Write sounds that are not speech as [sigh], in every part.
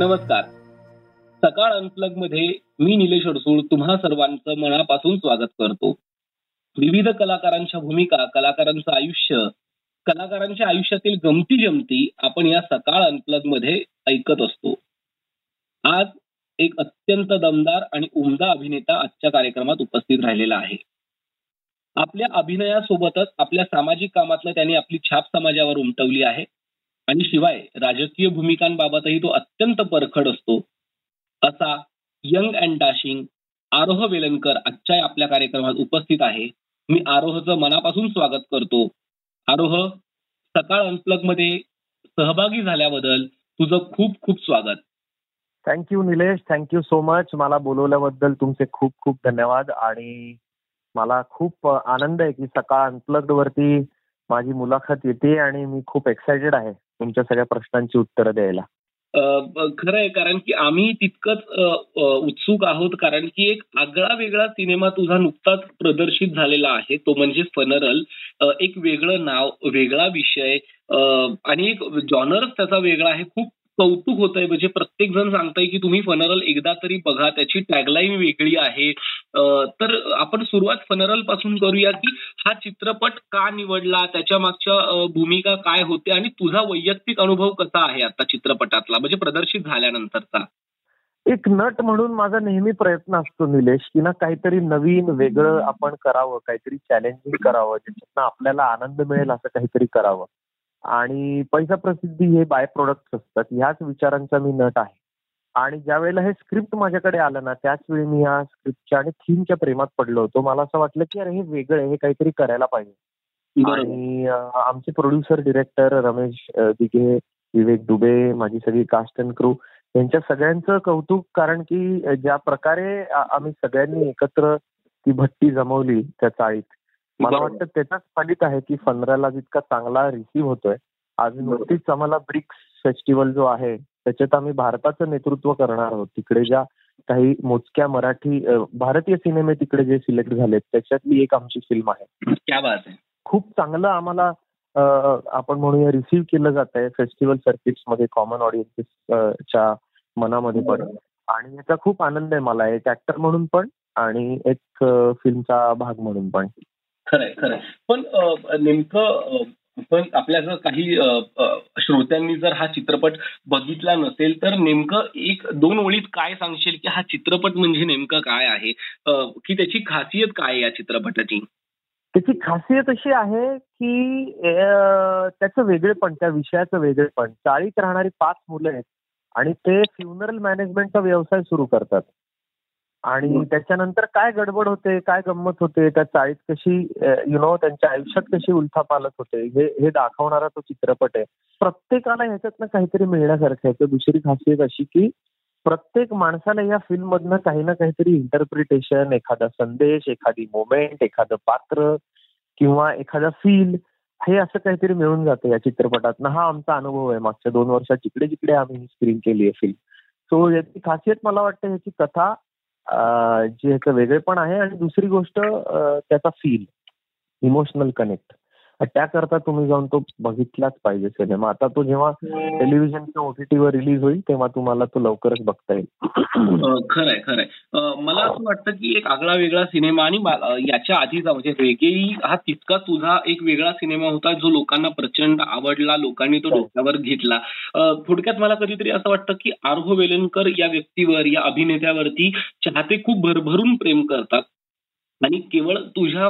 नमस्कार. सकाळ अनप्लगमध्ये मी निलेश अडसूळ तुम्हा सर्वांचं मनापासून स्वागत करतो. विविध कलाकारांच्या भूमिका कलाकारांचं आयुष्य कलाकारांच्या आयुष्यातील गमती जमती आपण या सकाळ अनप्लगमध्ये ऐकत असतो. आज एक अत्यंत दमदार आणि उमदा अभिनेता आजच्या कार्यक्रमात उपस्थित राहिलेला आहे. आपल्या अभिनयासोबतच आपल्या सामाजिक कामातलं त्यांनी आपली छाप समाजावर उमटवली आहे. आणि शिवाय राजकीय भूमिकांबाबतही तो अत्यंत परखड असतो. असा यंग अँड डाशिंग आरोह वेलणकर आजच्या आपल्या कार्यक्रमात उपस्थित आहे. मी आरोहचं मनापासून स्वागत करतो. आरोह सकाळ अनप्लगमध्ये सहभागी झाल्याबद्दल तुझं खूप खूप स्वागत. Thank you Nilesh thank you so much मला बोलवल्याबद्दल तुमचे खूप खूप धन्यवाद आणि मला खूप आनंद आहे की सकाळ अनप्लग्ड वरती माझी मुलाखत येते आणि मी खूप एक्सायटेड आहे. तुमच्या सगळ्या प्रश्नांची उत्तरं द्यायला? खरं आहे कारण की आम्ही तितकंच उत्सुक आहोत कारण की एक आगळा वेगळा सिनेमा तुझा नुकताच प्रदर्शित झालेला आहे तो म्हणजे फनरल. एक वेगळं नाव वेगळा विषय आणि एक जॉनरच त्याचा वेगळा आहे खूप कौतुक होत आहे म्हणजे प्रत्येक जण सांगताय की तुम्ही फनरल एकदा तरी बघा त्याची टॅगलाईन वेगळी आहे. तर आपण सुरुवात फनरलपासून करूया की हा चित्रपट का निवडला? त्याच्या मागच्या भूमिका काय होते? आणि तुझा वैयक्तिक अनुभव कसा आहे आता चित्रपटातला? म्हणजे प्रदर्शित झाल्यानंतरचा. एक नट म्हणून माझा नेहमी प्रयत्न असतो निलेश की ना काहीतरी नवीन वेगळं आपण करावं काहीतरी चॅलेंजिंग करावं ज्याच्यातनं आपल्याला आनंद मिळेल असं काहीतरी करावं. आणि पैसा प्रसिद्धी हे बाय प्रोडक्ट असतात. ह्याच विचारांचा मी नट आहे. आणि ज्या वेळेला हे स्क्रिप्ट माझ्याकडे आलं ना त्याच वेळी मी या स्क्रिप्टच्या आणि थीमच्या प्रेमात पडलो होतो. मला असं वाटलं की अरे हे वेगळं हे काहीतरी करायला पाहिजे. आणि आमचे प्रोड्युसर डिरेक्टर रमेश दिघे विवेक दुबे माझी सगळी कास्ट अँड क्रू यांच्या सगळ्यांचं कौतुक कारण की ज्या प्रकारे आम्ही सगळ्यांनी एकत्र ती भट्टी जमवली त्या चाळीत. मला वाटतं त्याचाच फलित आहे की फनराला जितका चांगला रिसीव्ह होतोय आज नुकतीच आम्हाला ब्रिक्स फेस्टिवल जो आहे त्याच्यात आम्ही भारताचं नेतृत्व करणार आहोत. तिकडे ज्या काही मोजक्या मराठी भारतीय सिनेमे तिकडे जे सिलेक्ट झालेत त्याच्यातली एक आमची फिल्म आहे. खूप चांगलं आम्हाला आपण म्हणूया रिसीव्ह केलं जात आहे फेस्टिवल सर्किट्समध्ये कॉमन ऑडियन्सेसच्या मनामध्ये पण. आणि याचा खूप आनंद आहे मला एक ऍक्टर म्हणून पण आणि एक फिल्मचा भाग म्हणून पण. खरंय खरंय. पण नेमकं पण आपल्या जर काही श्रोत्यांनी जर हा चित्रपट बघितला नसेल तर नेमकं एक दोन ओळीत काय सांगशील की हा चित्रपट म्हणजे नेमकं काय आहे? की त्याची खासियत काय या चित्रपटाची? त्याची खासियत अशी आहे की त्याचं वेगळेपण त्या विषयाचं वेगळेपण. चाळीत राहणारी पाच मुलं आहेत आणि ते फ्युनरल मॅनेजमेंटचा व्यवसाय सुरू करतात. आणि त्याच्यानंतर काय गडबड होते काय गंमत होते त्या चाळीत कशी यु नो त्यांच्या आयुष्यात कशी उलथापालत होते हे हे दाखवणारा तो चित्रपट आहे. प्रत्येकाला ह्याच्यातनं काहीतरी मिळण्यासारखं आहे. तर दुसरी खासियत अशी की प्रत्येक माणसाला या फिल्म मधनं काही ना काहीतरी इंटरप्रिटेशन एखादा संदेश एखादी मोमेंट एखादं पात्र किंवा एखादा फील हे असं काहीतरी मिळून जातं या चित्रपटात हा आमचा अनुभव आहे. मागच्या दोन वर्षात जिकडे जिकडे आम्ही स्क्रीन केली आहे फिल्म सो याची खासियत मला वाटतं ह्याची कथा जे ह्याचं वेगळेपण आहे आणि दुसरी गोष्ट त्याचा फील इमोशनल कनेक्ट त्याकरता तुम्ही जाऊन तो बघितलाच पाहिजे सिनेमा आता तो जेव्हा टेलिव्हिजनच्या ओटीटीवर रिलीज होईल तेव्हा तुम्हाला तो लवकरच बघता येईल. खरंय खरंय. मला असं वाटतं की एक आगळा वेगळा सिनेमा आणि याच्या आधीचा म्हणजे रेगेई हा तितका तुझा एक वेगळा सिनेमा होता जो लोकांना प्रचंड आवडला लोकांनी तो डोक्यावर घेतला. थोडक्यात मला कधीतरी असं वाटतं की आर्हो वेलनकर या व्यक्तीवर या अभिनेत्यावरती चाहते खूप भरभरून प्रेम करतात. आणि केवळ तुझ्या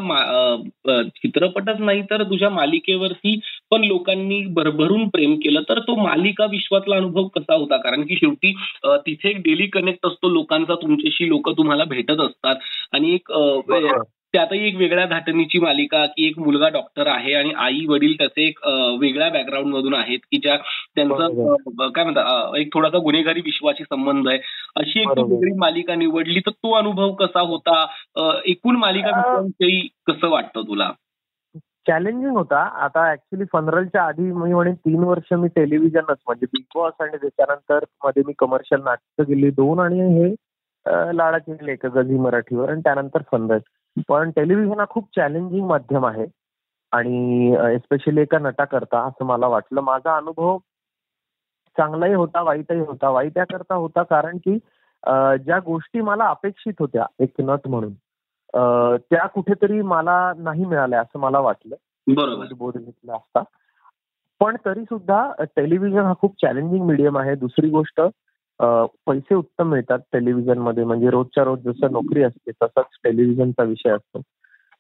चित्रपटच नाही तर तुझ्या मालिकेवरती पण लोकांनी भरभरून प्रेम केलं तर तो मालिका विश्वातला अनुभव कसा होता? कारण की शेवटी तिथे एक डेली कनेक्ट असतो लोकांचा तुमच्याशी लोक तुम्हाला भेटत असतात. आणि एक त्यातही एक वेगळ्या घाटणीची मालिका की एक मुलगा डॉक्टर आहे आणि आई वडील त्याचे एक वेगळ्या बॅकग्राऊंड मधून आहेत की ज्या त्यांचा काय म्हणतात एक थोडासा गुन्हेगारी विश्वाशी संबंध आहे. अशी एक वेगळी मालिका निवडली तर तो अनुभव कसा होता? एकूण मालिका विषयाविषयी कसं वाटतं तुला? चॅलेंजिंग होता. आता ऍक्च्युली फनरलच्या आधी मी म्हणेन तीन वर्ष मी टेलिव्हिजनच म्हणजे बिग बॉस आणि त्याच्यानंतरमध्ये मी कमर्शियल नाटकं गेली दोन आणि हे लाडाची लेख गझी मराठीवर आणि त्यानंतर फनरल पण टेलिव्हिजन हा खूप चॅलेंजिंग माध्यम आहे. आणि एस्पेशली एका नटाकरता असं मला वाटलं. माझा अनुभव चांगलाही होता वाईटही होता. वाईट याकरता होता कारण की ज्या गोष्टी मला अपेक्षित होत्या एक नट म्हणून त्या कुठेतरी मला नाही मिळाल्या असं मला वाटलं. बरोबर. बोध घेतला असता. पण तरी सुद्धा टेलिव्हिजन हा खूप चॅलेंजिंग मीडियम आहे. दुसरी गोष्ट पैसे उत्तम मिळतात टेलिव्हिजनमध्ये म्हणजे रोजच्या रोज जसं नोकरी असते तसाच टेलिव्हिजनचा विषय असतो.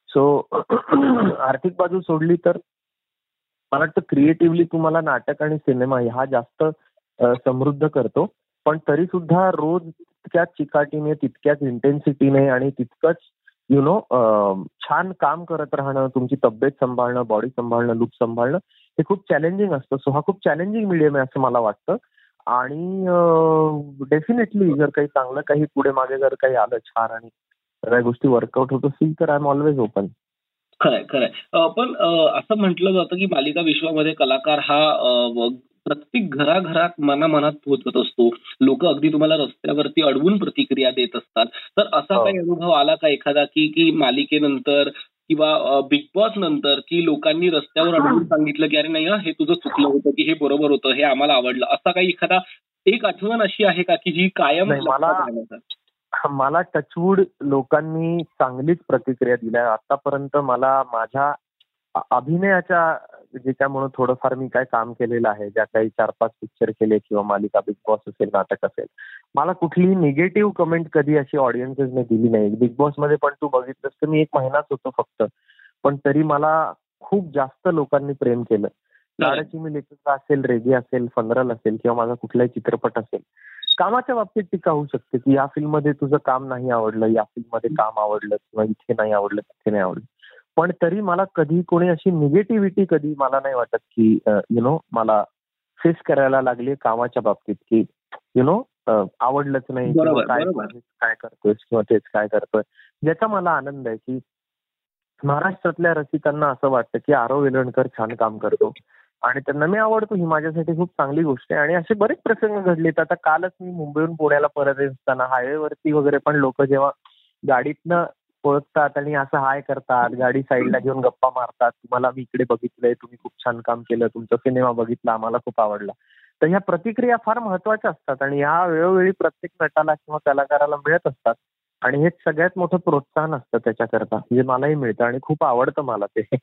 सो [clears throat] आर्थिक बाजू सोडली तर मला वाटतं क्रिएटिव्हली तुम्हाला नाटक आणि सिनेमा हा जास्त समृद्ध करतो. पण तरी सुद्धा रोज तितक्याच चिकाटीने तितक्याच इंटेन्सिटीने आणि तितकंच यु नो छान काम करत राहणं तुमची तब्येत सांभाळणं बॉडी सांभाळणं लुक सांभाळणं हे खूप चॅलेंजिंग असतं. सो हा खूप चॅलेंजिंग मीडियम आहे असं मला वाटतं. आणि डेफिनेटली जर काही चांगलं काही पुढे मागे जर काही आलं छान आणि सगळ्या गोष्टी वर्कआउट होत असतील तर आय एम ऑलवेज ओपन खरंय. खरंय पण असं म्हटलं जातं की मालिका विश्वामध्ये कलाकार हा प्रत्येक घराघरात मनामनात पोहोचत असतो. लोक अगदी तुम्हाला रस्त्यावरती अडवून प्रतिक्रिया देत असतात. तर असा हो. काही अनुभव आला का एखादा की की मालिकेनंतर किंवा बिग बॉस नंतर की लोकांनी रस्त्यावर अडवून सांगितलं की अरे नाही हं, हे तुझं चुकलं होतं की हे बरोबर होतं हे आम्हाला आवडलं. असा काही एखादा एक आठवण अशी आहे का की जी कायम मला-? मला टचवूड लोकांनी चांगलीच प्रतिक्रिया दिल्या. आतापर्यंत मला माझ्या अभिनयाच्या जे काय म्हणून थोडंफार मी काय काम केलेलं आहे ज्या काही चार पाच पिक्चर केले किंवा मालिका बिग बॉस असेल नाटक असेल मला कुठलीही निगेटिव्ह कमेंट कधी अशी ऑडियन्सेसने दिली नाही. बिग बॉसमध्ये पण तू बघितलंस तर मी एक महिनाच होतो फक्त पण तरी मला खूप जास्त लोकांनी प्रेम केलं. लाडाची मी लेखिका असेल रेगे असेल फनरल असेल किंवा माझा कुठलाही चित्रपट असेल कामाच्या बाबतीत टीका होऊ शकते? की या फिल्ममध्ये तुझं काम नाही आवडलं या फिल्ममध्ये काम आवडलं किंवा इथे नाही आवडलं तिथे नाही आवडलं. पण तरी मला कधी कोणी अशी निगेटिव्हिटी कधी मला नाही वाटत की यु नो मला फेस करायला लागली कामाच्या बाबतीत की यु नो आवडलंच नाही काय काय करतोय किंवा तेच काय करतोय. ज्याचा मला आनंद आहे की महाराष्ट्रातल्या रसिकांना असं वाटतं की आरव वेलणकर छान काम करतो आणि त्यांना मी आवडतो. ही माझ्यासाठी खूप चांगली गोष्ट आहे आणि असे बरेच प्रसंग घडलेत. आता कालच मी मुंबईहून पुण्याला परत येत असताना हायवेवरती वगैरे पण लोक जेव्हा गाडीतनं ओळखतात आणि असं हाय करतात. गाडी साईडला घेऊन गप्पा मारतात. तुम्हाला मी इकडे बघितलंय तुम्ही खूप छान काम केलं तुमचा सिनेमा बघितला आम्हाला खूप आवडला. तर ह्या प्रतिक्रिया फार महत्त्वाच्या असतात आणि ह्या वेळोवेळी प्रत्येक नटाला किंवा कलाकाराला मिळत असतात. आणि हेच सगळ्यात मोठं प्रोत्साहन असतं त्याच्याकरता. जे मलाही मिळतं आणि खूप आवडतं मला ते.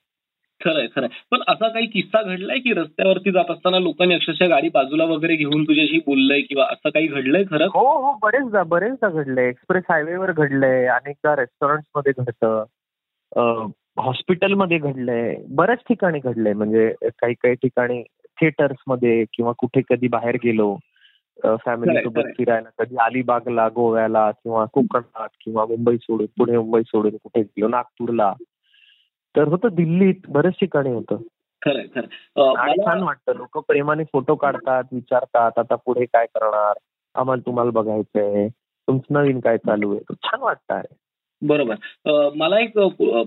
खरंय खरंय. पण असा काही किस्सा घडलाय की रस्त्यावरती जात असताना लोकांनी अक्षरशः गाडी बाजूला वगैरे घेऊन तुझ्याशी बोललंय किंवा असं काही घडलंय खरं? हो हो. बरेचदा बरेचदा घडलंय. एक्सप्रेस हायवेवर घडलंय. अनेकदा रेस्टॉरंटमध्ये घडतं हॉस्पिटलमध्ये घडलंय. बऱ्याच ठिकाणी घडलंय. म्हणजे काही काही ठिकाणी थिएटर्समध्ये किंवा कुठे कधी बाहेर गेलो फॅमिली सोबत. फिरायला कधी अलिबागला गोव्याला किंवा कोकणात किंवा मुंबई सोडून पुणे मुंबई सोडून कुठे गेलो नागपूरला. तर होतं दिल्लीत बरेच ठिकाणी होतं. छान वाटतं. लोक प्रेमाने फोटो काढतात विचारतात आता पुढे काय करणार? आम्हाला तुम्हाला बघायचंय. तुमचं नवीन काय चालू आहे? छान वाटतं अरे. बरोबर. मला एक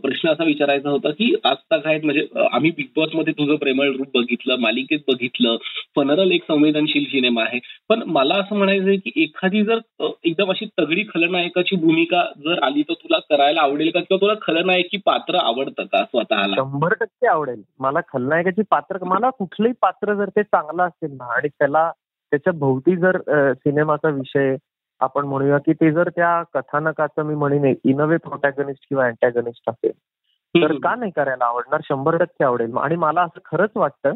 प्रश्न असा विचारायचा होता की आजचा काय म्हणजे आम्ही बिग बॉसमध्ये तुझं प्रेमळ रूप बघितलं मालिकेत बघितलं फनरल एक संवेदनशील सिनेमा आहे. पण मला असं म्हणायचंय की एखादी जर एकदम अशी तगडी खलनायकाची भूमिका जर आली तर तुला करायला आवडेल का? किंवा तुला खलनायकी पात्र आवडतं का स्वतःला? शंभर टक्के आवडेल. मला खलनायकाची पात्र मला कुठलंही पात्र जर ते चांगलं असेल ना आणि त्याला त्याच्या भोवती जर सिनेमाचा विषय आपण म्हणूया की ते जर त्या कथानकाचं मी म्हणेन इन वे प्रोटॅगनिस्ट किंवा अँटॅगनिस्ट असेल तर का नाही करायला आवडणार? शंभर टक्के आवडेल. आणि मला असं खरंच वाटतं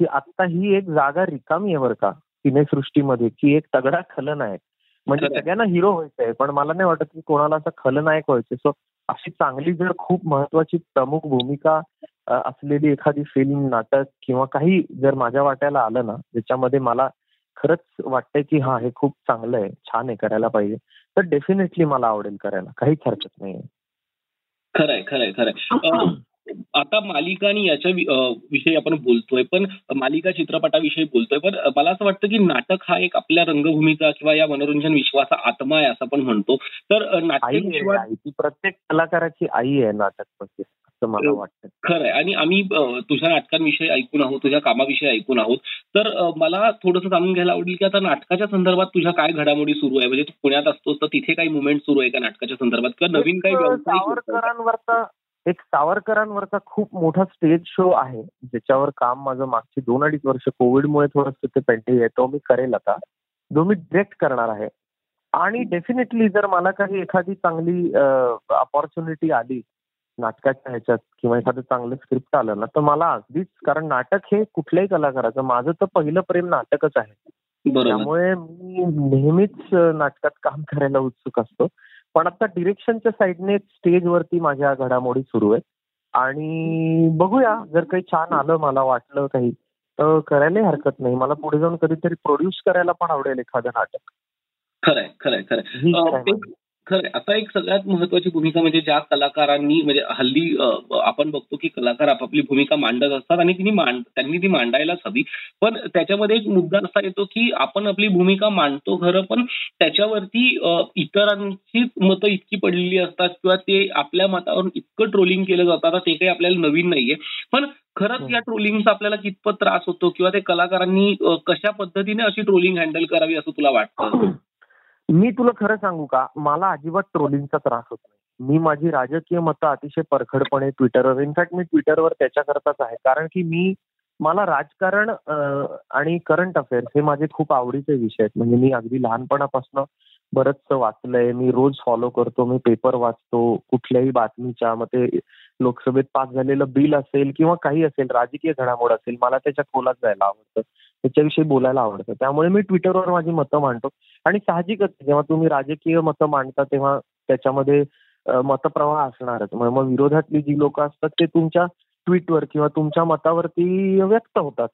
की आता ही एक जागा रिकामी आहे बरं का सिनेसृष्टीमध्ये की एक तगडा खलनायक म्हणजे. सगळ्यांना हिरो व्हायचंय पण मला नाही वाटत की कोणाला असं खलनायक व्हायचं. सो अशी चांगली जर खूप महत्वाची प्रमुख भूमिका अ, असलेली एखादी फिल्म नाटक किंवा काही जर माझ्या वाट्याला आलं ना ज्याच्यामध्ये मला खरंच वाटतंय की हा हे खूप चांगलं आहे. छान आहे करायला पाहिजे. तर डेफिनेटली मला आवडेल करायला. काहीच हरकत नाही खरंय खरंय खरंय. आता मालिका आणि याच्या विषयी आपण बोलतोय. पण मालिका चित्रपटाविषयी बोलतोय. पण मला असं वाटतं की नाटक हा एक आपल्या रंगभूमीचा किंवा या मनोरंजन विश्वाचा आत्मा आहे असं आपण म्हणतो. तर ती प्रत्येक कलाकाराची आई आहे नाटक म्हणजे असं मला. वाटतं. खरंय. आणि आम्ही तुझ्या नाटकांविषयी ऐकून आहोत तुझ्या कामाविषयी ऐकून आहोत. तर मला थोडंसं जाणून घ्यायला आवडेल की आता नाटकाच्या संदर्भात तुझ्या काय घडामोडी सुरू आहे? म्हणजे तू पुण्यात असतोस तर तिथे काही मुवमेंट सुरू आहे का नाटकाच्या संदर्भात? किंवा नवीन काही? सावरकरांवरचा एक सावरकरांवरचा खूप मोठा स्टेज शो आहे ज्याच्यावर काम माझं मागची दोन अडीच वर्ष कोविडमुळे थोडंसं ते पेंटिंग आहे तो मी करेल आता. जो मी डिरेक्ट करणार आहे. आणि डेफिनेटली जर मला काही एखादी चांगली अपॉर्च्युनिटी आली नाटकाच्या ह्याच्यात किंवा एखादं चांगलं स्क्रिप्ट आलं ना तर मला अगदीच कारण नाटक हे कुठल्याही कलाकाराचं माझं तर पहिलं प्रेम नाटकच आहे. त्यामुळे मी नेहमीच नाटकात काम करायला उत्सुक असतो. पण आता डिरेक्शनच्या साईडने स्टेजवरती माझ्या घडामोडी सुरू आहेत. आणि बघूया जर काही छान आलं मला वाटलं काही तर करायलाही हरकत नाही. मला पुढे जाऊन कधीतरी प्रोड्यूस करायला पण आवडेल एखादं नाटक. खरंय खरंय खरंय. खरं आता एक सगळ्यात महत्वाची भूमिका म्हणजे ज्या कलाकारांनी म्हणजे हल्ली आपण बघतो की कलाकार आपापली भूमिका मांडत असतात आणि तिने मांड त्यांनी ती मांडायलाच हवी. पण त्याच्यामध्ये एक मुद्दा असा येतो की आपण आपली भूमिका मांडतो खरं पण त्याच्यावरती इतरांची मतं इतकी पडलेली असतात किंवा ते आपल्या मतावरून इतकं ट्रोलिंग केलं जातं ते काही आपल्याला नवीन नाहीये. पण खरंच या ट्रोलिंगचा आपल्याला कितपत त्रास होतो किंवा ते कलाकारांनी कशा पद्धतीने अशी ट्रोलिंग हँडल करावी असं तुला वाटतं? [clears throat] मी तुला खरं सांगू का? मला अजिबात ट्रोलिंगचा त्रास होत नाही. मी माझी राजकीय मतं अतिशय परखडपणे ट्विटरवर इनफॅक्ट मी ट्विटरवर त्याच्याकरताच आहे. कारण की मी मला राजकारण आणि करंट अफेअर्स हे माझे खूप आवडीचे विषय आहेत. म्हणजे मी अगदी लहानपणापासून बरंच वाचलंय. मी रोज फॉलो करतो. मी पेपर वाचतो. कुठल्याही बातमीच्या मग ते लोकसभेत पास झालेलं बिल असेल किंवा काही असेल राजकीय घडामोड असेल मला त्याच्या खोलात जायला आवडतं. त्याच्याविषयी बोलायला आवडतं. त्यामुळे मी ट्विटरवर माझी मतं मांडतो. आणि साहजिकच जेव्हा तुम्ही राजकीय मतं मांडता तेव्हा त्याच्यामध्ये मतप्रवाह असणारच. मग विरोधातली जी लोक असतात ते तुमच्या ट्विटवर किंवा तुमच्या मतावरती व्यक्त होतात.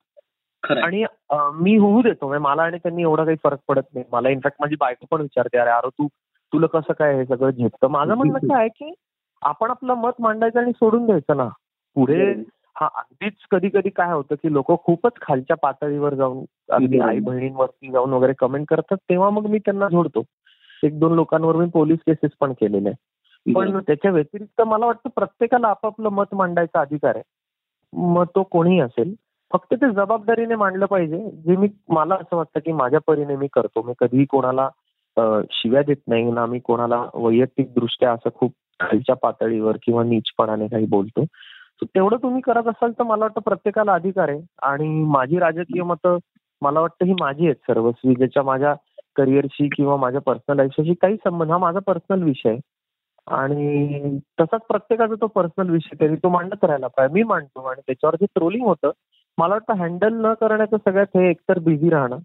आणि मी होऊ देतो. म्हणजे मला आणि त्यांनी एवढा काही फरक पडत नाही. मला इनफॅक्ट माझी बायको पण विचारते अरे अरे तू तुला कसं काय हे सगळं झेपतं? माझं [laughs] म्हणणं काय आहे की आपण आपलं मत मांडायचं आणि सोडून द्यायचं ना. पुढे हा अगदीच कधी कधी काय होतं की लोक खूपच खालच्या पातळीवर जाऊन अगदी आई बहिणींवरती जाऊन वगैरे कमेंट करतात तेव्हा मग मी त्यांना जोडतो. एक दोन लोकांवर मी पोलीस केसेस पण केलेले. पण त्याच्या व्यतिरिक्त मला वाटतं प्रत्येकाला आपापलं मत मांडायचा अधिकार आहे. मग तो कोणीही असेल फक्त ते जबाबदारीने मांडलं पाहिजे जे मी मला असं वाटतं की माझ्या परीने मी करतो. मी कधीही कोणाला शिव्या देत नाही ना मी कोणाला वैयक्तिक दृष्ट्या असं खूप खालच्या पातळीवर किंवा नीचपणाने काही बोलतो. तेवढं तुम्ही करत असाल तर मला वाटतं प्रत्येकाला अधिकार आहे. आणि माझी राजकीय मतं मला वाटतं ही माझी आहेत सर्वस्वी ज्याच्या माझ्या करिअरशी किंवा माझ्या पर्सनल आयुष्याशी काही संबंध हा माझा पर्सनल विषय आहे. आणि तसाच प्रत्येकाचा तो पर्सनल विषय तरी तो मांडत राहायला पाहिजे. मी मांडतो आणि त्याच्यावर जे ट्रोलिंग होतं. मला वाटतं हँडल न करण्याचं सगळ्यात हे एकतर बिझी राहणं.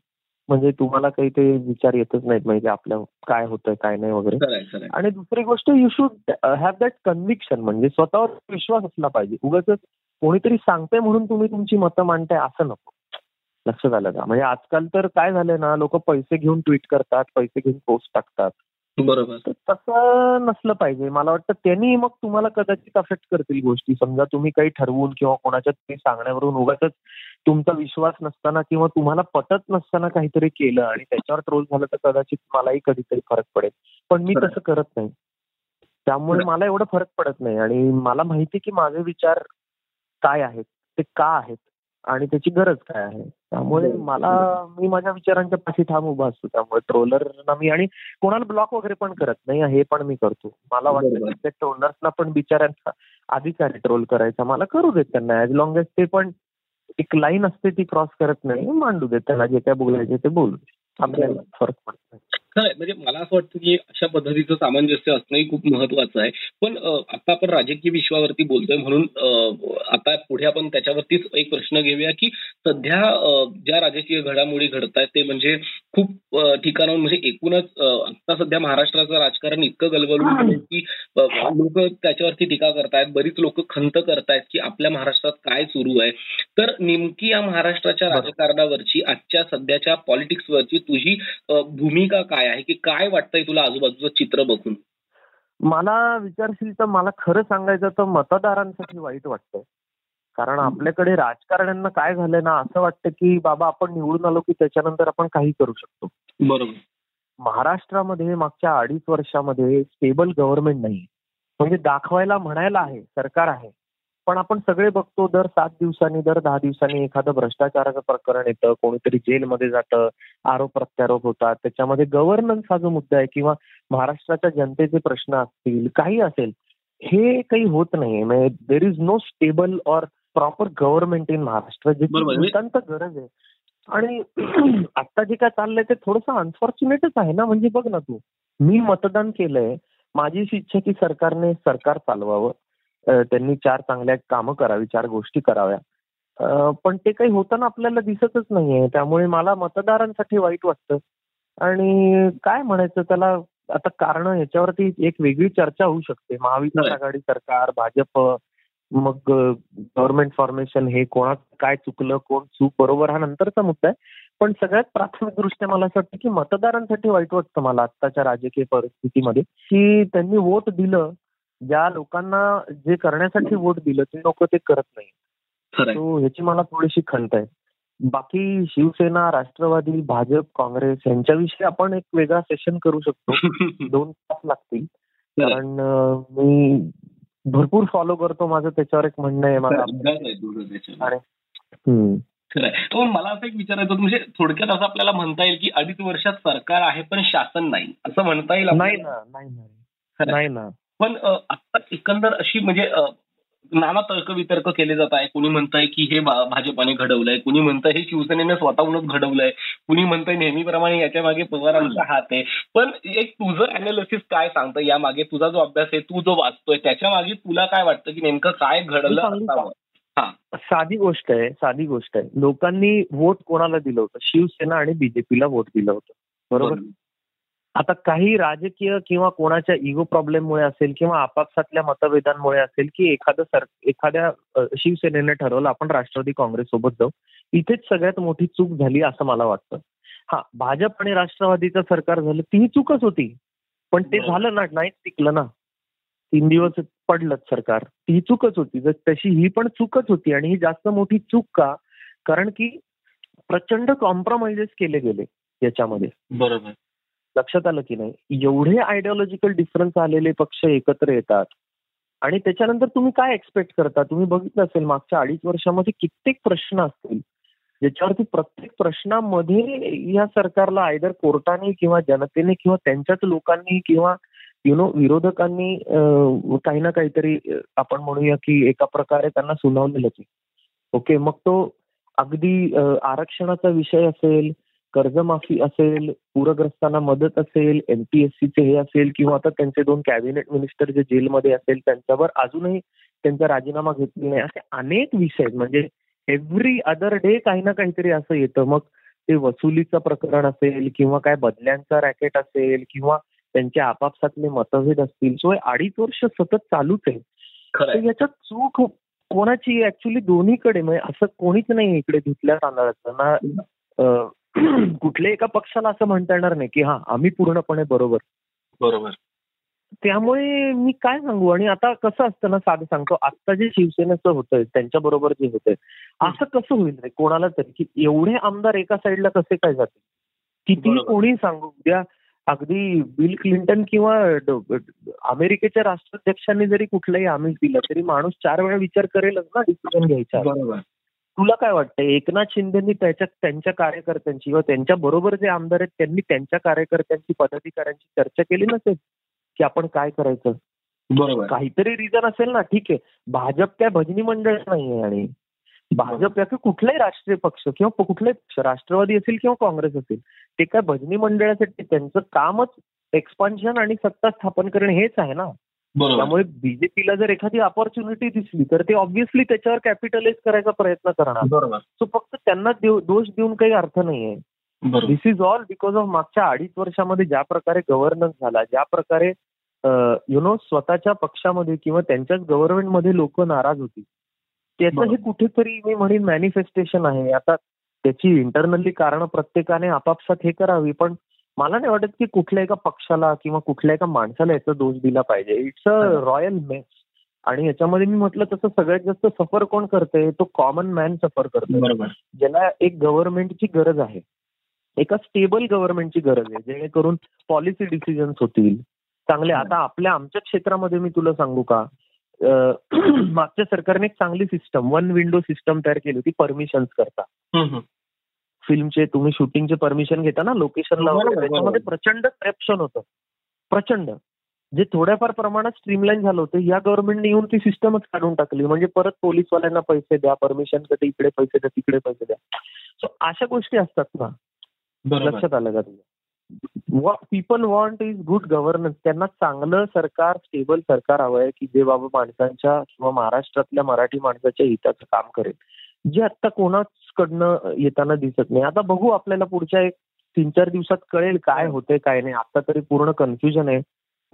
म्हणजे तुम्हाला काही ते विचार येतच नाहीत म्हणजे आपल्या काय होतंय काय नाही वगैरे. आणि दुसरी गोष्ट you should have that conviction म्हणजे स्वतःवर विश्वास असला पाहिजे. उगाच कोणीतरी सांगते म्हणून तुम्ही तुमची मतं मांडताय असं नको. लक्षात आलं का? म्हणजे आजकाल तर काय झालंय ना लोक पैसे घेऊन ट्विट करतात पैसे घेऊन पोस्ट टाकतात. बरोबर. तसं नसलं पाहिजे. मला वाटतं त्यांनी मग तुम्हाला कदाचित अफेक्ट करतील गोष्टी. समजा तुम्ही काही ठरवून किंवा कोणाच्या तरी सांगण्यावरून उगाच तुमचा विश्वास नसताना किंवा तुम्हाला पटत नसताना काहीतरी केलं आणि त्याच्यावर ट्रोल झालं तर कदाचित मलाही कधीतरी फरक पडेल. पण मी तसं करत नाही. त्यामुळे मला एवढं फरक पडत नाही आणि मला माहिती की माझे विचार काय आहेत ते का आहेत आणि त्याची गरज काय आहे. त्यामुळे मला मी माझ्या विचारांच्या पाठी ठाम उभा असतो त्यामुळे ट्रोलरना मी आणि कोणाला ब्लॉक वगैरे पण करत नाही हे पण मी करतो. मला वाटतं त्या ट्रोलर्सना पण बिचाऱ्यांचा अधिकार आहे ट्रोल करायचा. मला करू देत त्यांना. ऍज लॉंग एज ते पण एक लाईन असते ती क्रॉस करत नाही मांडू देत त्यांना. जे काय बोलायचे ते बोलू आपल्याला फरक पडत खरं म्हणजे मला असं वाटतं की अशा पद्धतीचं सामंजस्य असणंही खूप महत्वाचं आहे. पण आता आपण राजकीय विश्वावरती बोलतोय म्हणून आता पुढे आपण त्याच्यावरतीच एक प्रश्न घेऊया की सध्या ज्या राजकीय घडामोडी घडत आहेत ते म्हणजे खूप ठिकाणाहून म्हणजे एकूणच आता सध्या महाराष्ट्राचं राजकारण इतकं गलबलून की लोक त्याच्यावरती टीका करतायत बरीच लोक खंत करतायत की आपल्या महाराष्ट्रात काय सुरू आहे. तर नेमकी या महाराष्ट्राच्या राजकारणावरची आजच्या सध्याच्या पॉलिटिक्सवरची तुझी भूमिका काय काय आहे? की काय वाटतंय तुला आजूबाजूचं चित्र बघून? मला विचारशील तर मला खरं सांगायचं तर मतदारांसाठी वाईट वाटतंय. कारण आपल्याकडे राजकारण्यांना काय झालंय ना असं वाटतं की बाबा आपण निवडून आलो की त्याच्यानंतर आपण काही करू शकतो. बरोबर. महाराष्ट्रामध्ये मागच्या अडीच वर्षामध्ये स्टेबल गव्हर्नमेंट नाही म्हणजे दाखवायला म्हणायला आहे सरकार आहे. पण आपण सगळे बघतो दर सात दिवसांनी दर दहा दिवसांनी एखादं भ्रष्टाचाराचं प्रकरण येतं कोणीतरी जेलमध्ये जातं आरोप प्रत्यारोप होतात. त्याच्यामध्ये गव्हर्नन्स हा जो मुद्दा आहे किंवा महाराष्ट्राच्या जनतेचे प्रश्न असतील काही असेल हे काही होत नाहीये. म्हणजे there is no stable or proper government in Maharashtra. ज्याची नितांत गरज आहे. आणि [clears throat] आता जे काय चाललंय ते थोडंसं अनफॉर्च्युनेटच आहे ना? म्हणजे बघ ना तू. मी मतदान केलंय. माझी इच्छा की सरकारने सरकार चालवावं. त्यांनी चार चांगल्या कामं करावी चार गोष्टी कराव्या. पण ते काही होताना आपल्याला दिसतच नाहीये. त्यामुळे मला मतदारांसाठी वाईट वाटतं. आणि काय म्हणायचं त्याला आता कारण याच्यावरती एक वेगळी चर्चा होऊ शकते. महाविकास. आघाडी सरकार भाजप मग गव्हर्नमेंट फॉर्मेशन हे कोणात काय चुकलं कोण चूक बरोबर हा नंतरचा मुद्दा आहे. पण सगळ्यात प्राथमिक दृष्ट्या मला असं वाटतं की मतदारांसाठी वाईट वाटतं मला आत्ताच्या राजकीय परिस्थितीमध्ये. की त्यांनी वोट दिलं ज्या लोकांना जे करण्यासाठी वोट दिलं ते लोक ते करत नाही तो ह्याची मला थोडीशी खंत आहे. बाकी शिवसेना राष्ट्रवादी भाजप काँग्रेस यांच्याविषयी आपण एक वेगळा सेशन करू शकतो. [laughs] दोन तास लागतील. कारण मी भरपूर फॉलो करतो. माझं त्याच्यावर एक म्हणणं आहे मला. खरंय. मला असं एक विचारायचं होतं, म्हणजे थोडक्यात असं आपल्याला म्हणता येईल की अडीच वर्षात सरकार आहे पण शासन नाही. असं म्हणता येईल नाही? ना. नाही ना. पण आता एकंदर अशी म्हणजे नाना तर्क वितर्क केले जात आहे. कुणी म्हणतंय की हे भाजपाने घडवलंय कुणी म्हणतंय हे शिवसेनेने स्वतःहूनच घडवलंय कुणी म्हणतंय नेहमीप्रमाणे याच्या मागे पवारांचा हात आहे. पण एक तुझं अनालिसिस काय सांगतं? या मागे तुझा जो अभ्यास आहे तू जो वाचतोय त्याच्यामागे तुला काय वाटतं की नेमकं काय घडलं साधी गोष्ट आहे साधी गोष्ट आहे. लोकांनी वोट कोणाला दिलं होतं? शिवसेना आणि बीजेपीला वोट दिलं होतं. बरोबर. आता काही राजकीय किंवा कोणाच्या इगो प्रॉब्लेममुळे असेल किंवा आपापसातल्या मतभेदांमुळे असेल की एखादं सर एखाद्या शिवसेनेने ठरवलं आपण राष्ट्रवादी काँग्रेस सोबत जाऊ. इथेच सगळ्यात मोठी चूक झाली असं मला वाटतं. हा भाजप आणि राष्ट्रवादीचं सरकार झालं ती चूकच होती. पण ते. झालं ना नाहीच टिकलं ना. तीन दिवस पडलं सरकार. ती चूकच होती. जर तशी ही पण चूकच होती आणि ही जास्त मोठी चूक का? कारण की प्रचंड कॉम्प्रोमाइजेस केले गेले याच्यामध्ये. बरोबर. लक्षात आलं की नाही? एवढे आयडिओलॉजिकल डिफरन्स आलेले पक्ष एकत्र येतात. आणि त्याच्यानंतर तुम्ही काय एक्सपेक्ट करता? तुम्ही बघितलं असेल मागच्या अडीच वर्षामध्ये कित्येक प्रश्न असतील. ज्याच्यावरती प्रत्येक प्रश्नामध्ये या सरकारला आयदर कोर्टाने किंवा जनतेने किंवा त्यांच्याच लोकांनी किंवा यु नो विरोधकांनी काही ना काहीतरी आपण म्हणूया की एका प्रकारे त्यांना सुनावलेलंच आहे. ओके मग तो अगदी आरक्षणाचा विषय असेल कर्जमाफी असेल पूरग्रस्तांना मदत असेल एमपीएससीचे हे असेल किंवा आता त्यांचे दोन कॅबिनेट मिनिस्टर जे जेलमध्ये असेल त्यांच्यावर अजूनही त्यांचा राजीनामा घेतलेला नाही. असे अनेक विषय आहेत. म्हणजे एव्हरी अदर डे काही ना काहीतरी असं येतं. मग ते वसुलीचं प्रकरण असेल किंवा काय बदल्यांचा रॅकेट असेल किंवा त्यांचे आपापसातले मतभेद असतील. सो हे अडीच वर्ष सतत चालूच आहे. याच्यात चूक कोणाची ऍक्च्युली दोन्हीकडे. म्हणजे असं कोणीच नाही इकडे धुतल्या तांदळाचं. ना [clears throat] कुठल्याही एका पक्षाला असं म्हणता येणार नाही की हा आम्ही पूर्णपणे बरोबर. बरोबर. त्यामुळे मी काय सांगू? आणि आता कसं असतं ना साधं सांगतो आता जे शिवसेनेचं होतंय त्यांच्या बरोबर जे होतंय असं कसं होईल कोणाला तरी? की एवढे आमदार एका साईडला कसे काय जातील? किती. कोणी सांगू? उद्या अगदी बिल क्लिंटन किंवा अमेरिकेच्या राष्ट्राध्यक्षांनी जरी कुठलंही आमिष दिलं तरी माणूस चार वेळा विचार करेलच ना डिसिजन घ्यायचा. बरोबर. तुला काय वाटतं एकनाथ शिंदेनी त्याच्या त्यांच्या कार्यकर्त्यांची किंवा त्यांच्या बरोबर जे आमदार आहेत त्यांनी त्यांच्या कार्यकर्त्यांची पदाधिकाऱ्यांची चर्चा केली नसेल? की आपण काय करायचं? बरोबर. काहीतरी रिझन असेल ना ठीक आहे. भाजप काय भजनी मंडळ नाहीये आणि भाजप या कुठलाही राष्ट्रीय पक्ष किंवा कुठलाही पक्ष राष्ट्रवादी असेल किंवा काँग्रेस असेल ते काय भजनी मंडळासाठी त्यांचं कामच एक्सपान्शन आणि सत्ता स्थापन करणे हेच आहे ना? त्यामुळे बीजेपीला जर एखादी ऑपॉर्च्युनिटी दिसली तर ते ऑब्व्हियसली त्याच्यावर कॅपिटलाइज करायचा प्रयत्न करणार. बरोबर. सो फक्त त्यांना दोष देऊन काही अर्थ नाहीये. This is all because of मागच्या अडीच वर्षामध्ये ज्या प्रकारे गव्हर्नन्स झाला ज्या प्रकारे यु नो स्वतःच्या पक्षामध्ये किंवा त्यांच्याच गव्हर्नमेंटमध्ये लोक नाराज होती. त्याचं हे. कुठेतरी मी म्हणेन मॅनिफेस्टेशन आहे. आता त्याची इंटरनली कारणं प्रत्येकाने आपापसात हे करावी पण मला नाही वाटत की कुठल्या एका पक्षाला किंवा कुठल्या एका माणसाला याचा दोष दिला पाहिजे. It's a. रॉयल मेस आणि याच्यामध्ये मी म्हटलं तसं सगळ्यात जास्त सफर कोण करते तो कॉमन मॅन सफर करतो बरोबर. ज्याला एक गव्हर्नमेंटची गरज आहे. एका स्टेबल गव्हर्नमेंटची गरज आहे. जेणेकरून पॉलिसी डिसिजन्स होतील. चांगले आता आपल्या आमच्या क्षेत्रामध्ये मी तुला सांगू का? [clears throat] मागच्या सरकारने एक चांगली सिस्टम वन विंडो सिस्टम तयार केली होती परमिशन्स करता. फिल्मचे तुम्ही शूटिंगचे परमिशन घेता ना लोकेशनला त्याच्यामध्ये. प्रचंड करप्शन होतं. प्रचंड. जे थोड्याफार प्रमाणात स्ट्रीमलाईन झालं होतं या गव्हर्नमेंटने येऊन ती सिस्टमच काढून टाकली. म्हणजे परत पोलीसवाल्यांना पैसे द्या परमिशनसाठी इकडे पैसे द्या तिकडे पैसे द्या. सो अशा गोष्टी असतात ना. लक्षात आलं का तुझ्या what people want is good governance त्यांना चांगलं सरकार स्टेबल सरकार हवं आहे की जे बाबा माणसांच्या किंवा महाराष्ट्रातल्या मराठी माणसाच्या हिताचं काम करेल. जे आता कोणाचकडनं येताना दिसत नाही. आता बघू आपल्याला पुढच्या एक तीन चार दिवसात कळेल काय होते काय नाही. आता तरी पूर्ण कन्फ्युजन आहे.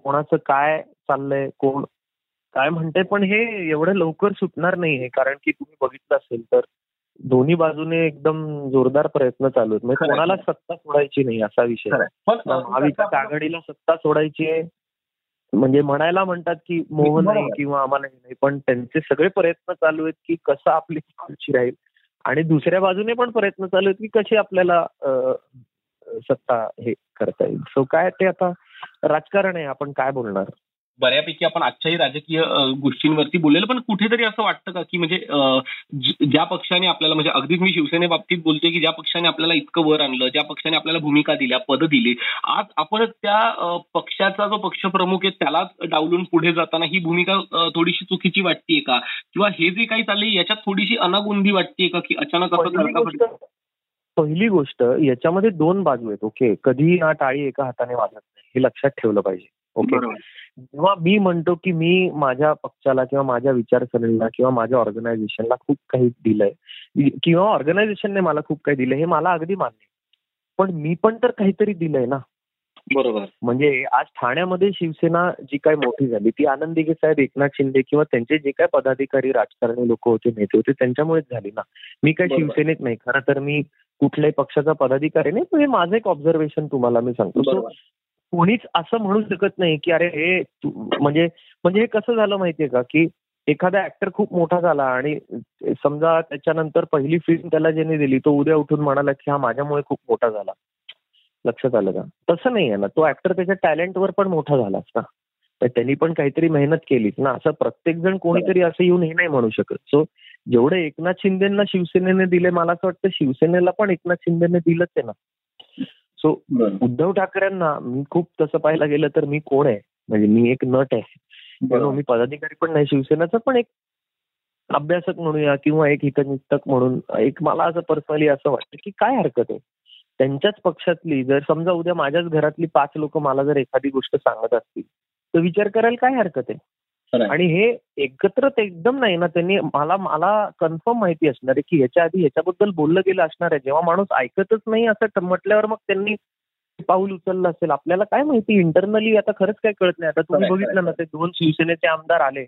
कोणाचं काय चाललंय कोण काय म्हणते पण हे एवढं लवकर सुटणार नाहीये कारण की तुम्ही बघितलं असेल तर दोन्ही बाजूने एकदम जोरदार प्रयत्न चालू आहेत. म्हणजे. कोणाला सत्ता सोडायची नाही असा विषय. महाविकास आघाडीला सत्ता सोडायची आहे. म्हणजे म्हणायला म्हणतात की मोह नाही. किंवा आम्हाला हे नाही पण त्यांचे सगळे प्रयत्न चालू आहेत की कसं आपली खुर्ची राहील. आणि दुसऱ्या बाजूने पण प्रयत्न चालू आहेत की कशी आपल्याला सत्ता हे करता येईल. सो काय ते आता राजकारण आहे. आपण काय बोलणार? बऱ्यापैकी आपण आजच्याही राजकीय गोष्टींवरती बोललेलं पण कुठेतरी असं वाटतं का की म्हणजे ज्या पक्षाने आपल्याला म्हणजे अगदीच मी शिवसेनेबाबतीत बोलतोय की ज्या पक्षाने आपल्याला इतकं वर आणलं ज्या पक्षाने आपल्याला भूमिका दिल्या पद दिली आज आपण त्या पक्षाचा जो पक्षप्रमुख आहे त्यालाच डावलून पुढे जाताना ही भूमिका थोडीशी चुकीची वाटतेय का? किंवा हे जे काही चाललंय याच्यात थोडीशी अनागोंदी वाटतेय का की अचानक असं पहिली गोष्ट पहिली गोष्ट याच्यामध्ये दोन बाजू आहेत ओके? कधीही हा टाळी एका हाताने वाजत नाही हे लक्षात ठेवलं पाहिजे. ओके. जेव्हा मी म्हणतो की मी माझ्या पक्षाला किंवा माझ्या विचारसरणीला किंवा माझ्या ऑर्गनायझेशनला खूप काही दिलंय किंवा ऑर्गनायझेशनने मला खूप काही दिलंय हे मला अगदी मान्य. पण मी पण तर काहीतरी दिलंय ना बरोबर म्हणजे आज ठाण्यामध्ये शिवसेना जी काय मोठी झाली ती आनंद साहेब एकनाथ शिंदे किंवा त्यांचे जे काय पदाधिकारी राजकारणी लोक होते नेते होते त्यांच्यामुळेच झाली ना मी काय. शिवसेनेत नाही खरं तर मी कुठल्याही पक्षाचा पदाधिकारी नाही पण हे माझं एक ऑब्झर्वेशन तुम्हाला मी सांगतो कोणीच असं म्हणू शकत नाही की अरे हे म्हणजे म्हणजे हे कसं झालं माहितीये का की एखादा ऍक्टर खूप मोठा झाला आणि समजा त्याच्यानंतर पहिली फिल्म त्याला ज्याने दिली तो उद्या उठून म्हणाला की हा माझ्यामुळे खूप मोठा झाला. लक्षात आलं का? तसं नाही आहे ना. तो ऍक्टर त्याच्या टॅलेंटवर पण मोठा झालाच ना. तर त्यांनी पण काहीतरी मेहनत केलीच ना. असं प्रत्येक जण कोणीतरी असं येऊन हे नाही म्हणू शकत. सो जेवढे एकनाथ शिंदेना शिवसेनेने दिले मला असं वाटतं शिवसेनेला पण एकनाथ शिंदेने दिलंच आहे ना. सो उद्धव ठाकरेंना मी खूप तसं पाहायला गेलं तर मी कोण आहे? म्हणजे मी एक नट आहे. म्हणून मी पदाधिकारी पण नाही शिवसेनेचा पण एक अभ्यासक म्हणूया किंवा एक हितचिंतक म्हणून एक मला असं पर्सनली असं वाटतं की काय हरकत आहे? त्यांच्याच पक्षातली जर समजा उद्या माझ्याच घरातली पाच लोक मला जर एखादी गोष्ट सांगत असतील तर विचार करायला काय हरकत आहे. आणि हे एकत्र एकदम नाही ना त्यांनी मला मला कन्फर्म माहिती असणार आहे की ह्याच्या आधी ह्याच्याबद्दल बोललं गेलं असणार आहे. जेव्हा माणूस ऐकतच नाही असं म्हटल्यावर मग त्यांनी पाऊल उचललं असेल. आपल्याला काय माहिती इंटरनली आता खरंच काय कळत नाही. आता तुम्ही बघितलं ना ते दोन शिवसेनेचे आमदार आले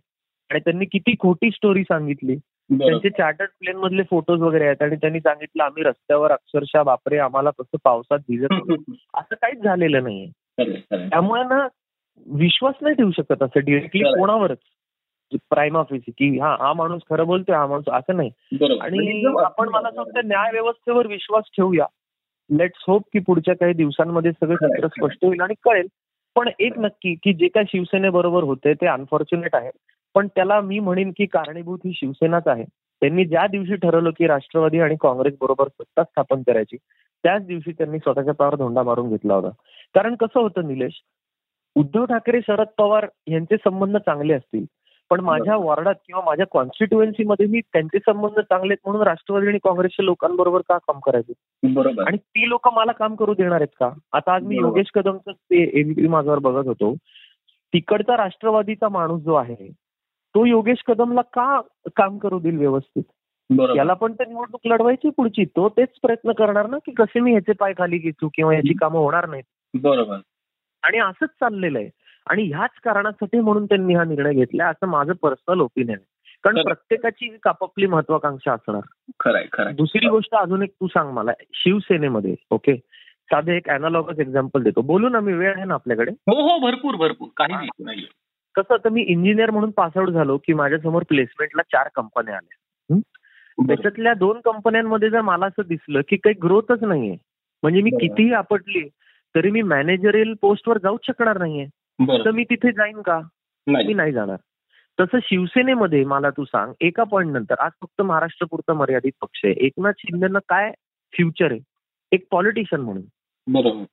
आणि त्यांनी किती खोटी स्टोरी सांगितली. त्यांचे चार्टर्ड प्लेन मधले फोटोज वगैरे आहेत आणि त्यांनी सांगितलं आम्ही रस्त्यावर अक्षरशः बापरे आम्हाला तसं पावसात भिजत होतो. [laughs] असं काहीच झालेलं नाहीये. त्यामुळे ना विश्वास नाही ठेवू शकत असं डिरेक्टली. कोणावरच. प्राईम ऑफिस की हा हा माणूस खरं बोलतोय हा माणूस असं नाही. म्हणजे आणि एकदम आपण मला असं वाटतं न्याय व्यवस्थेवर विश्वास ठेवूया. लेट्स होप की पुढच्या काही दिवसांमध्ये सगळं चित्र. स्पष्ट होईल आणि कळेल. पण एक नक्की की जे काय शिवसेनेबरोबर होते ते अनफॉर्च्युनेट आहे पण त्याला मी म्हणेन की कारणीभूत ही शिवसेनाच आहे. त्यांनी ज्या दिवशी ठरवलं की राष्ट्रवादी आणि काँग्रेस बरोबर सत्ता स्थापन करायची त्याच दिवशी त्यांनी स्वतःच्या पावर धोंडा मारून घेतला होता. कारण कसं होतं निलेश उद्धव ठाकरे शरद पवार यांचे संबंध चांगले असतील. पण माझ्या वॉर्डात किंवा माझ्या कॉन्स्टिट्युएन्सीमध्ये मी त्यांचे संबंध चांगले आहेत म्हणून राष्ट्रवादी आणि काँग्रेसच्या लोकांबरोबर का काम करायचे? बरोबर. आणि ती लोक मला काम करू देणार आहेत का? आता आज मी. योगेश कदमचं ते एमपी माझ्यावर बघत होतो. तिकडचा राष्ट्रवादीचा माणूस जो आहे तो योगेश कदमला का काम करू देईल व्यवस्थित? याला पण तर निवडणूक लढवायची पुढची. तो तेच प्रयत्न करणार ना की कसे मी ह्याचे पाय खाली घेतो किंवा याची कामं होणार नाहीत. बरोबर. आणि असंच चाललेलं आहे. आणि ह्याच कारणासाठी म्हणून त्यांनी हा निर्णय घेतला असं माझं पर्सनल ओपिनियन आहे. कारण. प्रत्येकाची एक आपापली महत्वाकांक्षा असणार. दुसरी गोष्ट अजून एक तू सांग मला. शिवसेनेमध्ये ओके साधं एक अॅनालॉगस एक्झाम्पल देतो. बोलू ना मी वेळ आहे ना आपल्याकडे? हो हो भरपूर भरपूर. काही नाही कसं आता मी इंजिनियर म्हणून पासआउट झालो की माझ्यासमोर प्लेसमेंटला चार कंपन्या आल्या. त्याच्यातल्या दोन कंपन्यांमध्ये जर मला असं दिसलं की काही ग्रोथच नाहीये म्हणजे मी. कितीही आपटली तरी मी मॅनेजरियल पोस्टवर जाऊच शकणार नाहीये. तर मी तिथे जाईन का? मी नाही. जाणार. तसं शिवसेनेमध्ये मला तू सांग एका पॉईंट नंतर आज फक्त महाराष्ट्र पुरता मर्यादित पक्ष आहे. एकनाथ शिंदेना काय फ्युचर आहे? एक पॉलिटिशियन म्हणून. बरोबर.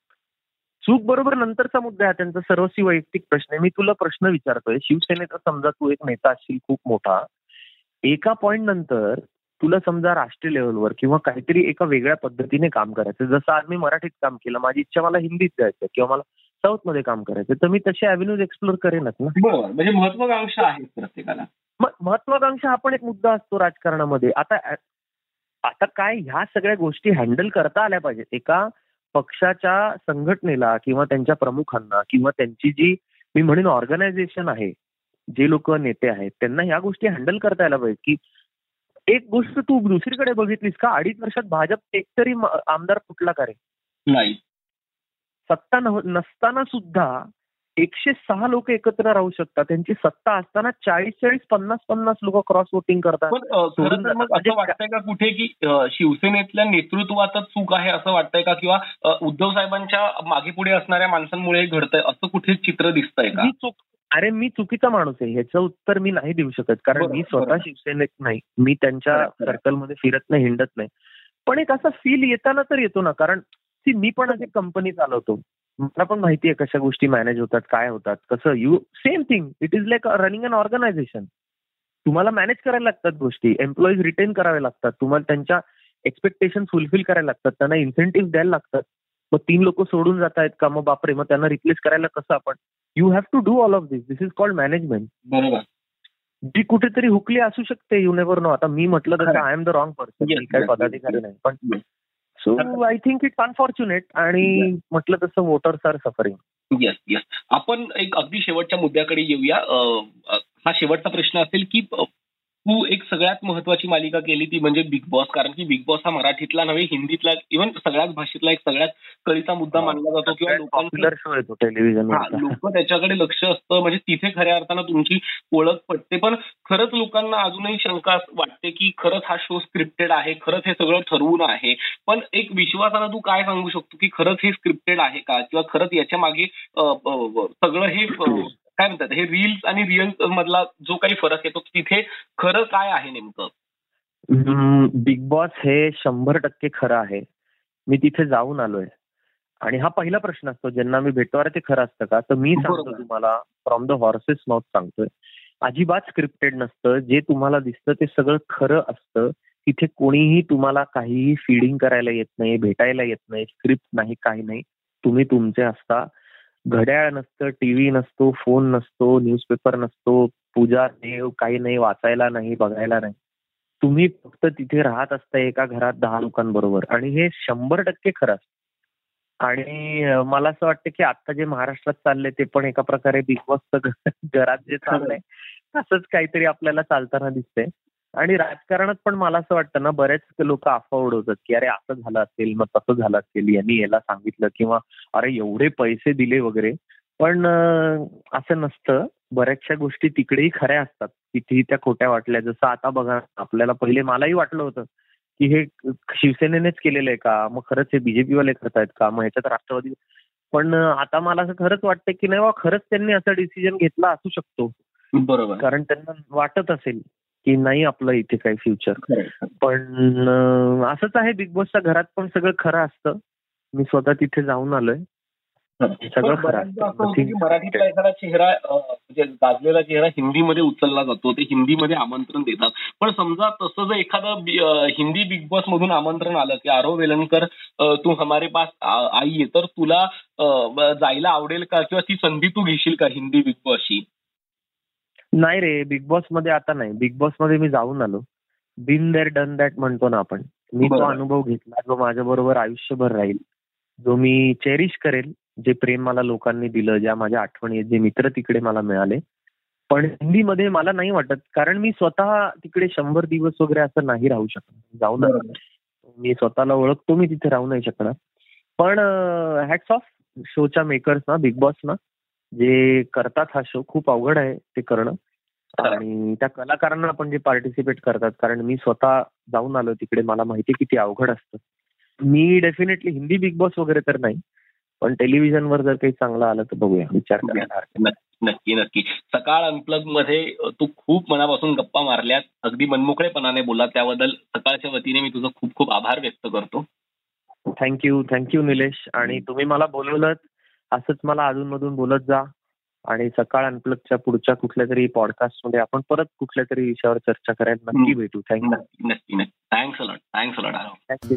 चूक बरोबर नंतरचा मुद्दा आहे त्यांचा सर्वस्वी वैयक्तिक प्रश्न आहे. मी तुला प्रश्न विचारतोय. शिवसेनेचा समजा तू एक नेता असशील खूप मोठा. एका पॉइंट नंतर तुला समजा राष्ट्रीय लेवलवर किंवा काहीतरी एका वेगळ्या पद्धतीने काम करायचं जसं आज मी मराठीत काम केलं माझी इच्छा मला हिंदीत जायचं किंवा मला साऊथमध्ये काम करायचं तर मी तसे अव्हेन्यूज एक्सप्लोर करेनच ना. बरोबर म्हणजे महत्वाकांक्षा आहे प्रत्येकाला. महत्वाकांक्षा हा पण एक मुद्दा असतो राजकारणामध्ये. आता आता काय ह्या सगळ्या गोष्टी हँडल करता आल्या पाहिजेत. एका पक्षाच्या संघटनेला किंवा त्यांच्या प्रमुखांना किंवा त्यांची जी मी म्हणेन ऑर्गनायझेशन आहे जे लोक नेते आहेत त्यांना ह्या गोष्टी हँडल करता यायला पाहिजे की एक गोष्ट तू दुसरीकडे बघितलीस का? अडीच वर्षात भाजप एक तरी आमदार फुटला का रे नाही. सत्ता नसताना सुद्धा एकशे सहा लोक एकत्र राहू शकतात. त्यांची सत्ता असताना चाळीस चाळीस पन्नास पन्नास लोक क्रॉस वोटिंग करतात. मग असं वाटतंय का कुठे की शिवसेनेतल्या नेतृत्वातच चूक आहे असं वाटतंय का? किंवा उद्धव साहेबांच्या मागे पुढे असणाऱ्या माणसांमुळे घडतंय? असं कुठे चित्र दिसतंय का? चूक अरे मी चुकीचा माणूस आहे. ह्याचं उत्तर मी नाही देऊ शकत. कारण मी स्वतः शिवसेनेत नाही. मी त्यांच्या सर्कलमध्ये फिरत नाही हिंडत नाही. पण एक असा फील येताना तर येतो ना. कारण ती मी पण अशी कंपनी चालवतो. मला पण माहिती आहे कशा गोष्टी मॅनेज होतात काय होतात कसं. You same thing it is like running an organisation तुम्हाला मॅनेज करायला लागतात गोष्टी. एम्प्लॉईज रिटेन करावे लागतात. तुम्हाला त्यांच्या एक्सपेक्टेशन फुलफिल करायला लागतात. त्यांना इन्सेंटिव्ह द्यायला लागतात. मग तीन लोक सोडून जात आहेत का? मग बापरे मग त्यांना रिप्लेस करायला कसं आपण? You have to do all of this this is called management बरोबर. जी कुठेतरी हुकली असू शकते यू नेव्हर नो आता मी म्हटलं तसं I am the wrong person काही पदाधिकारी नाही. पण so I think it's unfortunate आणि म्हटलं तसं voters are suffering yes yes आपण एक अगदी शेवटच्या मुद्द्याकडे येऊया. हा शेवटचा प्रश्न असेल की तू एक सगळ्यात महत्वाची मालिका केली ती म्हणजे बिग बॉस कारण की बिग बॉस हा मराठीतला नव्हे हिंदीतला इव्हन सगळ्याच भाषेतला एक सगळ्यात कळीचा मुद्दा मानला जातो किंवा लोकांना लोक त्याच्याकडे लक्ष असतं म्हणजे तिथे खऱ्या अर्थानं तुमची ओळख पडते पण खरंच लोकांना अजूनही शंका वाटते की खरंच हा शो स्क्रिप्टेड आहे खरंच हे सगळं ठरवून आहे. पण एक विश्वासानं तू काय सांगू शकतो की खरंच हे स्क्रिप्टेड आहे का? किंवा खरंच याच्या मागे सगळं हे काय म्हणतात हे रील्स आणि रिअल मधला जो काही फरक आहे तो तिथे खरं काय आहे नेमकं? बिग बॉस हे शंभर टक्के खरं आहे. मी तिथे जाऊन आलोय. आणि हा पहिला प्रश्न असतो ज्यांना मी भेटतो अरे ते खरं असतं का? तर मी सांगतो तुम्हाला फ्रॉम द हॉर्सेस माउथ सांगतोय. अजिबात स्क्रिप्टेड नसतं जे तुम्हाला दिसतं ते सगळं खरं असतं. तिथे कोणीही तुम्हाला काहीही फीडिंग करायला येत नाही भेटायला येत नाही स्क्रिप्ट नाही काही नाही. तुम्ही तुमचे असता. घड्याळ नसतं टीव्ही नसतो फोन नसतो न्यूजपेपर नसतो पूजा देव काही नाही वाचायला नाही बघायला नाही. तुम्ही फक्त तिथे राहत असता एका घरात दहा लोकांबरोबर. आणि हे शंभर टक्के खरं आणि मला असं वाटतं की आता जे महाराष्ट्रात चाललंय ते पण एका प्रकारे बिग बॉसचं घरात जे चाललंय असंच काहीतरी आपल्याला चालताना दिसतंय. आणि राजकारणात पण मला असं वाटतं ना बरेच लोक अफवा उडवतात की अरे असं झालं असेल मग तसं झालं असेल यांनी याला सांगितलं किंवा अरे एवढे पैसे दिले वगैरे. पण असं नसतं. बऱ्याचशा गोष्टी तिकडेही खऱ्या असतात. तिथेही त्या खोट्या वाटल्या जसं आता बघा आपल्याला पहिले मलाही वाटलं होतं की हे शिवसेनेनेच केलेलं आहे का? मग खरंच हे बीजेपी वाले करतायत का? मग ह्याच्यात राष्ट्रवादी पण आता मला असं खरंच वाटतं की नाही खरंच त्यांनी असा डिसिजन घेतला असू शकतो. बरोबर. कारण त्यांना वाटत असेल. की नाही आपलं इथे काही फ्युचर पण असंच आहे बिग बॉसच्या घरात पण सगळं खरं असतं. मी स्वतः तिथे जाऊन आलोय. सगळं खरं मराठीतला एखादा चेहरा म्हणजे गाजलेला चेहरा हिंदीमध्ये उचलला जातो. ते हिंदीमध्ये आमंत्रण देतात. पण समजा तसं जर एखादं हिंदी बिग बॉस मधून आमंत्रण आलं की आरो वेलणकर तू हमारे पास आई तर तुला जायला आवडेल का? किंवा ती संधी तू घेशील का हिंदी बिग बॉसची नाही रे बिग बॉसमध्ये आता नाही. बिग बॉसमध्ये मी जाऊन आलो. बिन देअर डन दॅट म्हणतो ना आपण. मी तो अनुभव घेतला जो माझ्या बरोबर आयुष्यभर राहील. जो मी चेरिश करेल जे प्रेम मला लोकांनी दिलं ज्या माझ्या आठवणी जे मित्र तिकडे मला मिळाले. पण हिंदीमध्ये मला नाही वाटत कारण मी स्वतः तिकडे शंभर दिवस वगैरे असं नाही राहू शकत. जाऊन मी स्वतःला ओळखतो मी तिथे राहू नाही शकणार. पण हॅट्स ऑफ शोच्या मेकर्स ना बिग बॉस ना. जे करतात हा शो खूप अवघड आहे ते करणं. आणि त्या कलाकारांना पण जे पार्टिसिपेट करतात कारण मी स्वतः जाऊन आलो तिकडे मला माहिती किती अवघड असतं. मी डेफिनेटली हिंदी बिग बॉस वगैरे तर नाही पण टेलिव्हिजनवर जर काही चांगलं आलं तर बघूया विचार नक्की नक्की सकाळ अनप्लगमध्ये तू खूप मनापासून गप्पा मारल्यात. अगदी मनमोकळेपणाने बोला त्याबद्दल सकाळच्या वतीने मी तुझं खूप खूप आभार व्यक्त करतो. थँक्यू थँक्यू निलेश आणि तुम्ही मला बोलवलं असंच मला अधूनमधून बोलत जा. आणि सकाळ अनप्लगच्या पुढच्या कुठल्या तरी पॉडकास्टमध्ये आपण परत कुठल्या तरी विषयावर चर्चा करायला नक्की भेटू. थँक्यू नक्की नक्की thanks a lot thanks a lot thank you